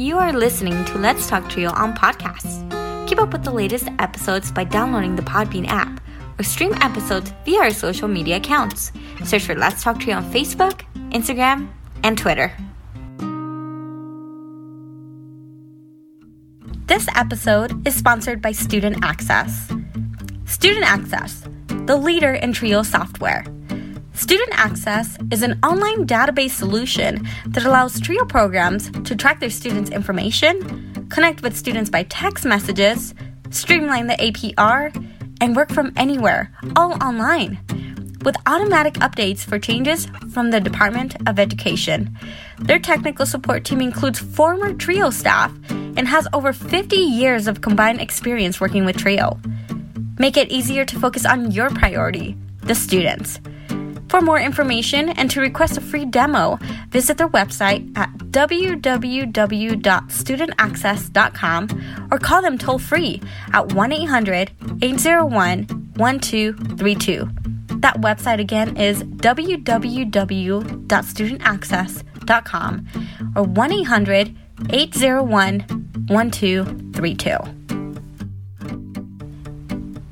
You are listening to Let's Talk Trio on podcasts. Keep up with the latest episodes by downloading the Podbean app or stream episodes via our social media accounts. Search for Let's Talk Trio on Facebook, Instagram, and Twitter. This episode is sponsored by Student Access. Student Access, the leader in Trio software. Student Access is an online database solution that allows TRIO programs to track their students' information, connect with students by text messages, streamline the APR, and work from anywhere, all online, with automatic updates for changes from the Department of Education. Their technical support team includes former TRIO staff and has over 50 years of combined experience working with TRIO. Make it easier to focus on your priority, the students. For more information and to request a free demo, visit their website at www.studentaccess.com or call them toll free at 1 800 801 1232. That website again is www.studentaccess.com or 1 800 801 1232.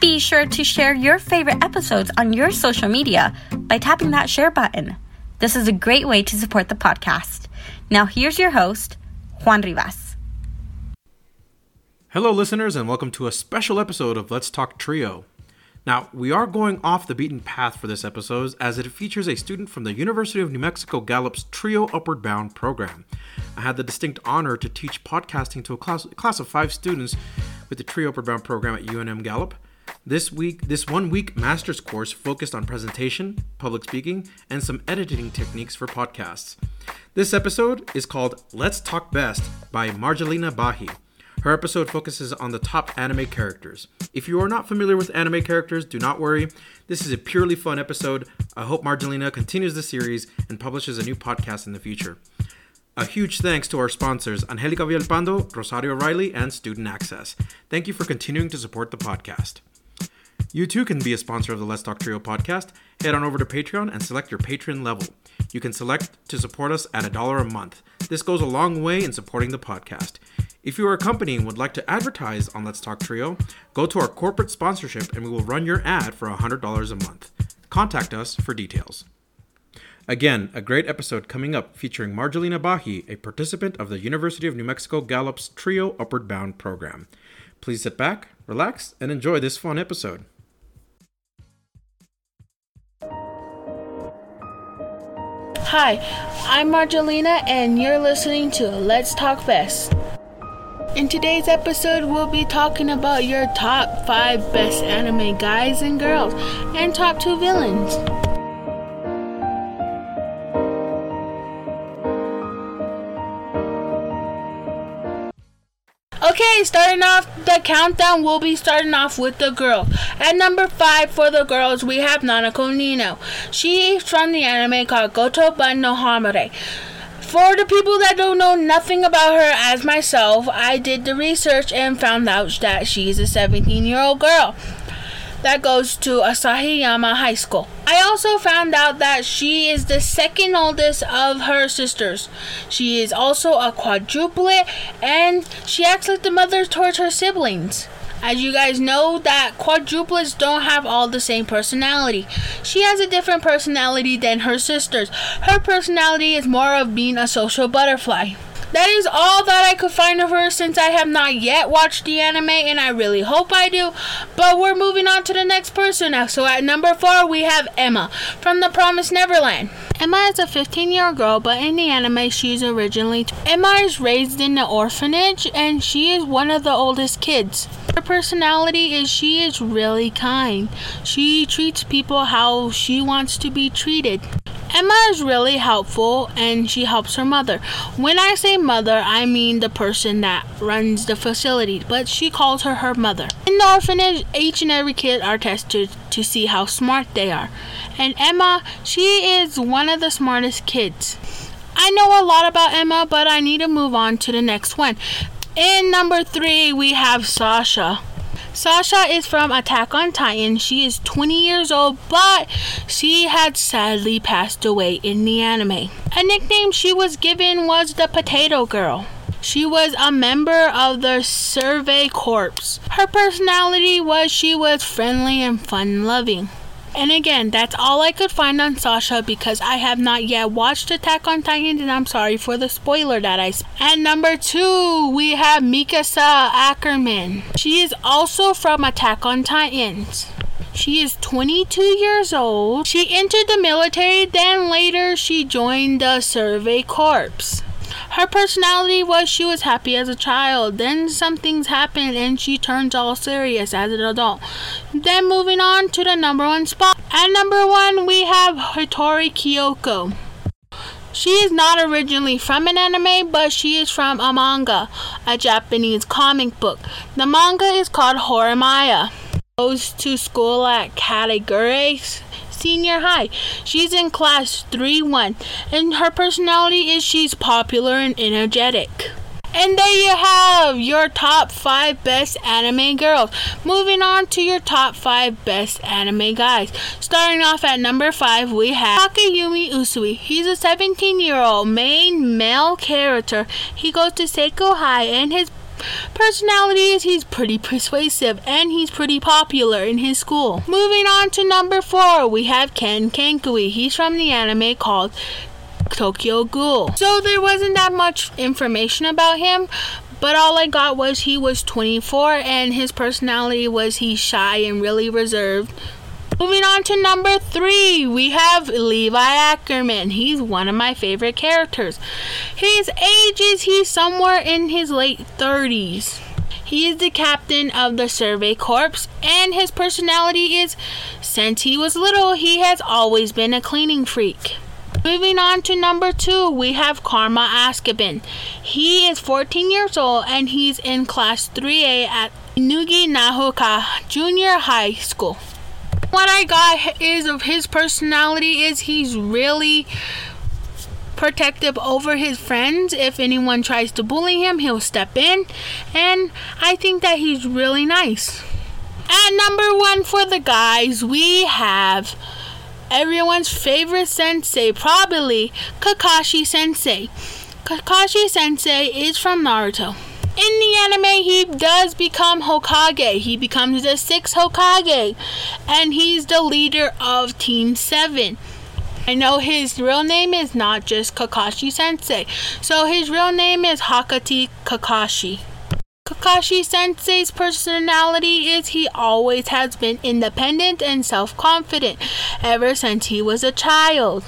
Be sure to share your favorite episodes on your social media by tapping that share button. This is a great way to support the podcast. Now, here's your host, Juan Rivas. Hello, listeners, and welcome to a special episode of Let's Talk Trio. Now, we are going off the beaten path for this episode as it features a student from the University of New Mexico Gallup's Trio Upward Bound program. I had the distinct honor to teach podcasting to a class, class of five students with the Trio Upward Bound program at UNM Gallup. This week, this one week master's course focused on presentation, public speaking, and some editing techniques for podcasts. This episode is called Let's Talk Best by Margelina Bahi. Her episode focuses on the top anime characters. If you are not familiar with anime characters, do not worry. This is a purely fun episode. I hope Margelina continues the series and publishes a new podcast in the future. A huge thanks to our sponsors, Angelica Villalpando, Rosario Riley, and Student Access. Thank you for continuing to support the podcast. You too can be a sponsor of the Let's Talk Trio podcast. Head on over to Patreon and select your patron level. You can select to support us at a dollar a month. This goes a long way in supporting the podcast. If you are a company and would like to advertise on Let's Talk Trio, go to our corporate sponsorship and we will run your ad for $100 a month. Contact us for details. Again, a great episode coming up featuring Margelina Bahi, a participant of the University of New Mexico Gallup's Trio Upward Bound program. Please sit back, relax, and enjoy this fun episode. Hi, I'm Margelina, and you're listening to Let's Talk Best. In today's episode, we'll be talking about your top 5 best anime guys and girls, and top 2 villains. Okay, starting off the countdown, we'll be starting off with the girls. At number 5 for the girls, we have Nakano Nino. She is from the anime called Goto Bun no Hamare. For the people that don't know nothing about her as myself, I did the research and found out that she's a 17 year old girl that goes to Asahiyama High School. I also found out that she is the second oldest of her sisters. She is also a quadruplet and she acts like the mother towards her siblings. As you guys know, that quadruplets don't have all the same personality. She has a different personality than her sisters. Her personality is more of being a social butterfly. That is all that I could find of her since I have not yet watched the anime and I really hope I do. But we're moving on to the next person now. So at number four, we have Emma from The Promised Neverland. Emma is a 15 year old girl, but in the anime, she she's originally. Emma is raised in the orphanage and she is one of the oldest kids. Her personality is she is really kind. She treats people how she wants to be treated. Emma is really helpful and she helps her mother. When I say mother, I mean the person that runs the facility, but she calls her her mother. In the orphanage, each and every kid are tested to see how smart they are. And Emma, she is one of the smartest kids. I know a lot about Emma, but I need to move on to the next one. In number three, we have Sasha. Sasha is from Attack on Titan. She is 20 years old, but she had sadly passed away in the anime. A nickname she was given was the Potato Girl. She was a member of the Survey Corps. Her personality was she was friendly and fun loving. And again, that's all I could find on Sasha because I have not yet watched Attack on Titan, and I'm sorry for the spoiler that I. Sp- At number two, we have Mikasa Ackerman. She is also from Attack on Titans. She is 22 years old. She entered the military, then later she joined the Survey Corps. Her personality was she was happy as a child. Then some things happened and she turns all serious as an adult. Then moving on to the number one spot. At number one, we have Hori Kyoko. She is not originally from an anime, but she is from a manga, a Japanese comic book. The manga is called Horimiya. Goes to school at Katagiri Senior High. She's in class 3 1, and her personality is she's popular and energetic. And there you have your top 5 best anime girls. Moving on to your top 5 best anime guys. Starting off at number 5, we have Takumi Usui. He's a 17 year old main male character. He goes to Seika High, and his personality is he's pretty persuasive and he's pretty popular in his school. Moving on to number 4, we have Ken Kaneki. He's from the anime called Tokyo Ghoul. So there wasn't that much information about him, but all I got was he was 24 and his personality was he's shy and really reserved. Moving on to number three, we have Levi Ackerman. He's one of my favorite characters. His age is he's somewhere in his late 30s. He is the captain of the Survey Corps, and his personality is since he was little, he has always been a cleaning freak. Moving on to number two, we have Karma Akabane. He is 14 years old and he's in class 3A at Nugi Nahoka Junior High School. What I got is of his personality is he's really protective over his friends. If anyone tries to bully him, he'll step in. And I think that he's really nice. At number one for the guys, we have everyone's favorite sensei, probably Kakashi Sensei. Kakashi Sensei is from Naruto. Anime, he does become Hokage. He becomes the sixth Hokage, and he's the leader of Team 7. I know his real name is not just Kakashi Sensei, so his real name is Hatake Kakashi. Kakashi Sensei's personality is he always has been independent and self confident ever since he was a child.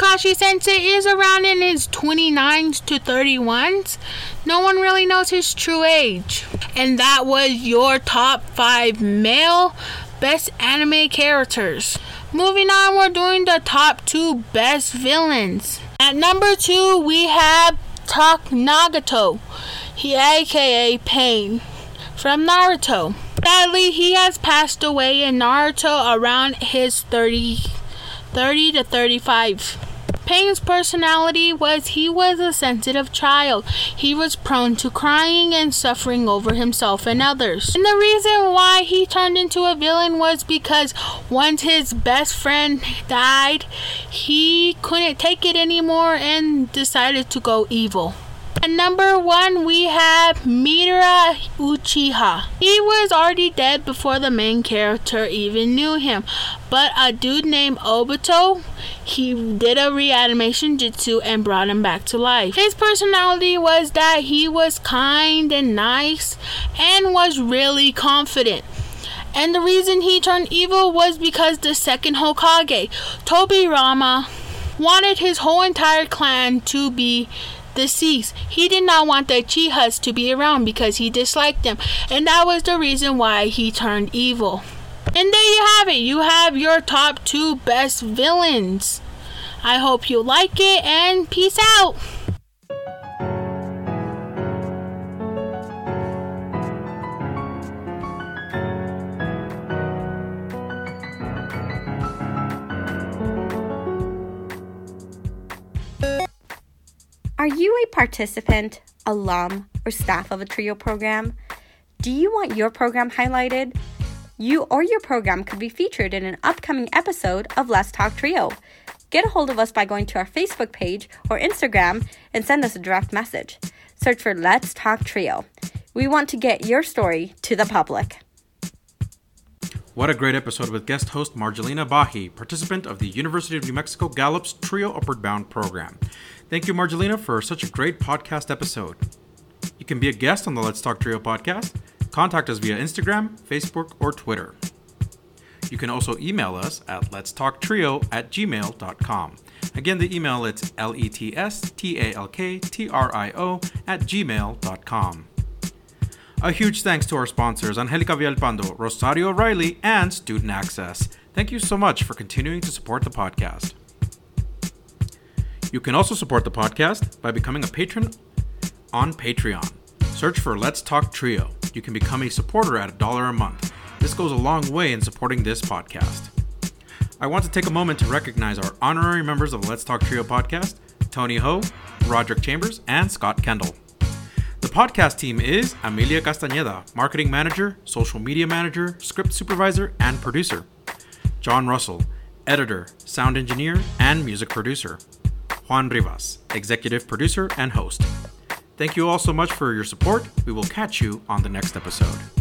Kakashi Sensei is around in his 29s to 31s. No one really knows his true age. And that was your top 5 male best anime characters. Moving on, we're doing the top 2 best villains. At number 2, we have Tak Nagato he aka Pain from Naruto. Sadly, he has passed away in Naruto around his 30, 30 to 35. Pain's personality was he was a sensitive child. He was prone to crying and suffering over himself and others. And the reason why he turned into a villain was because once his best friend died, he couldn't take it anymore and decided to go evil. At number one, we have Madara Uchiha. He was already dead before the main character even knew him, but a dude named Obito, he did a reanimation jutsu and brought him back to life. His personality was that he was kind and nice and was really confident. And the reason he turned evil was because the second Hokage, Tobirama, wanted his whole entire clan to be deceased. He did not want the Uchihas to be around because he disliked them, and that was the reason why he turned evil. And there you have it. You have your top two best villains. I hope you like it, and peace out. Are you a participant, alum, or staff of a TRIO program? Do you want your program highlighted? You or your program could be featured in an upcoming episode of Let's Talk TRIO. Get a hold of us by going to our Facebook page or Instagram and send us a direct message. Search for Let's Talk Trio. We want to get your story to the public. What a great episode with guest host Margelina Bahi, participant of the University of New Mexico Gallup's Trio Upward Bound program. Thank you, Margelina, for such a great podcast episode. You can be a guest on the Let's Talk Trio podcast. Contact us via Instagram, Facebook, or Twitter. You can also email us at letstalktrio at gmail.com. Again, the email it's L-E-T-S-T-A-L-K-T-R-I-O at gmail.com. A huge thanks to our sponsors, Angelica Villalpando, Rosario Riley, and Student Access. Thank you so much for continuing to support the podcast. You can also support the podcast by becoming a patron on Patreon. Search for Let's Talk Trio. You can become a supporter at a dollar a month. This goes a long way in supporting this podcast. I want to take a moment to recognize our honorary members of Let's Talk Trio podcast Tony Ho, Roderick Chambers, and Scott Kendall. The podcast team is Amelia Castañeda, marketing manager, social media manager, script supervisor, and producer. John Russell, editor, sound engineer, and music producer. Juan Rivas, executive producer and host. Thank you all so much for your support. We will catch you on the next episode.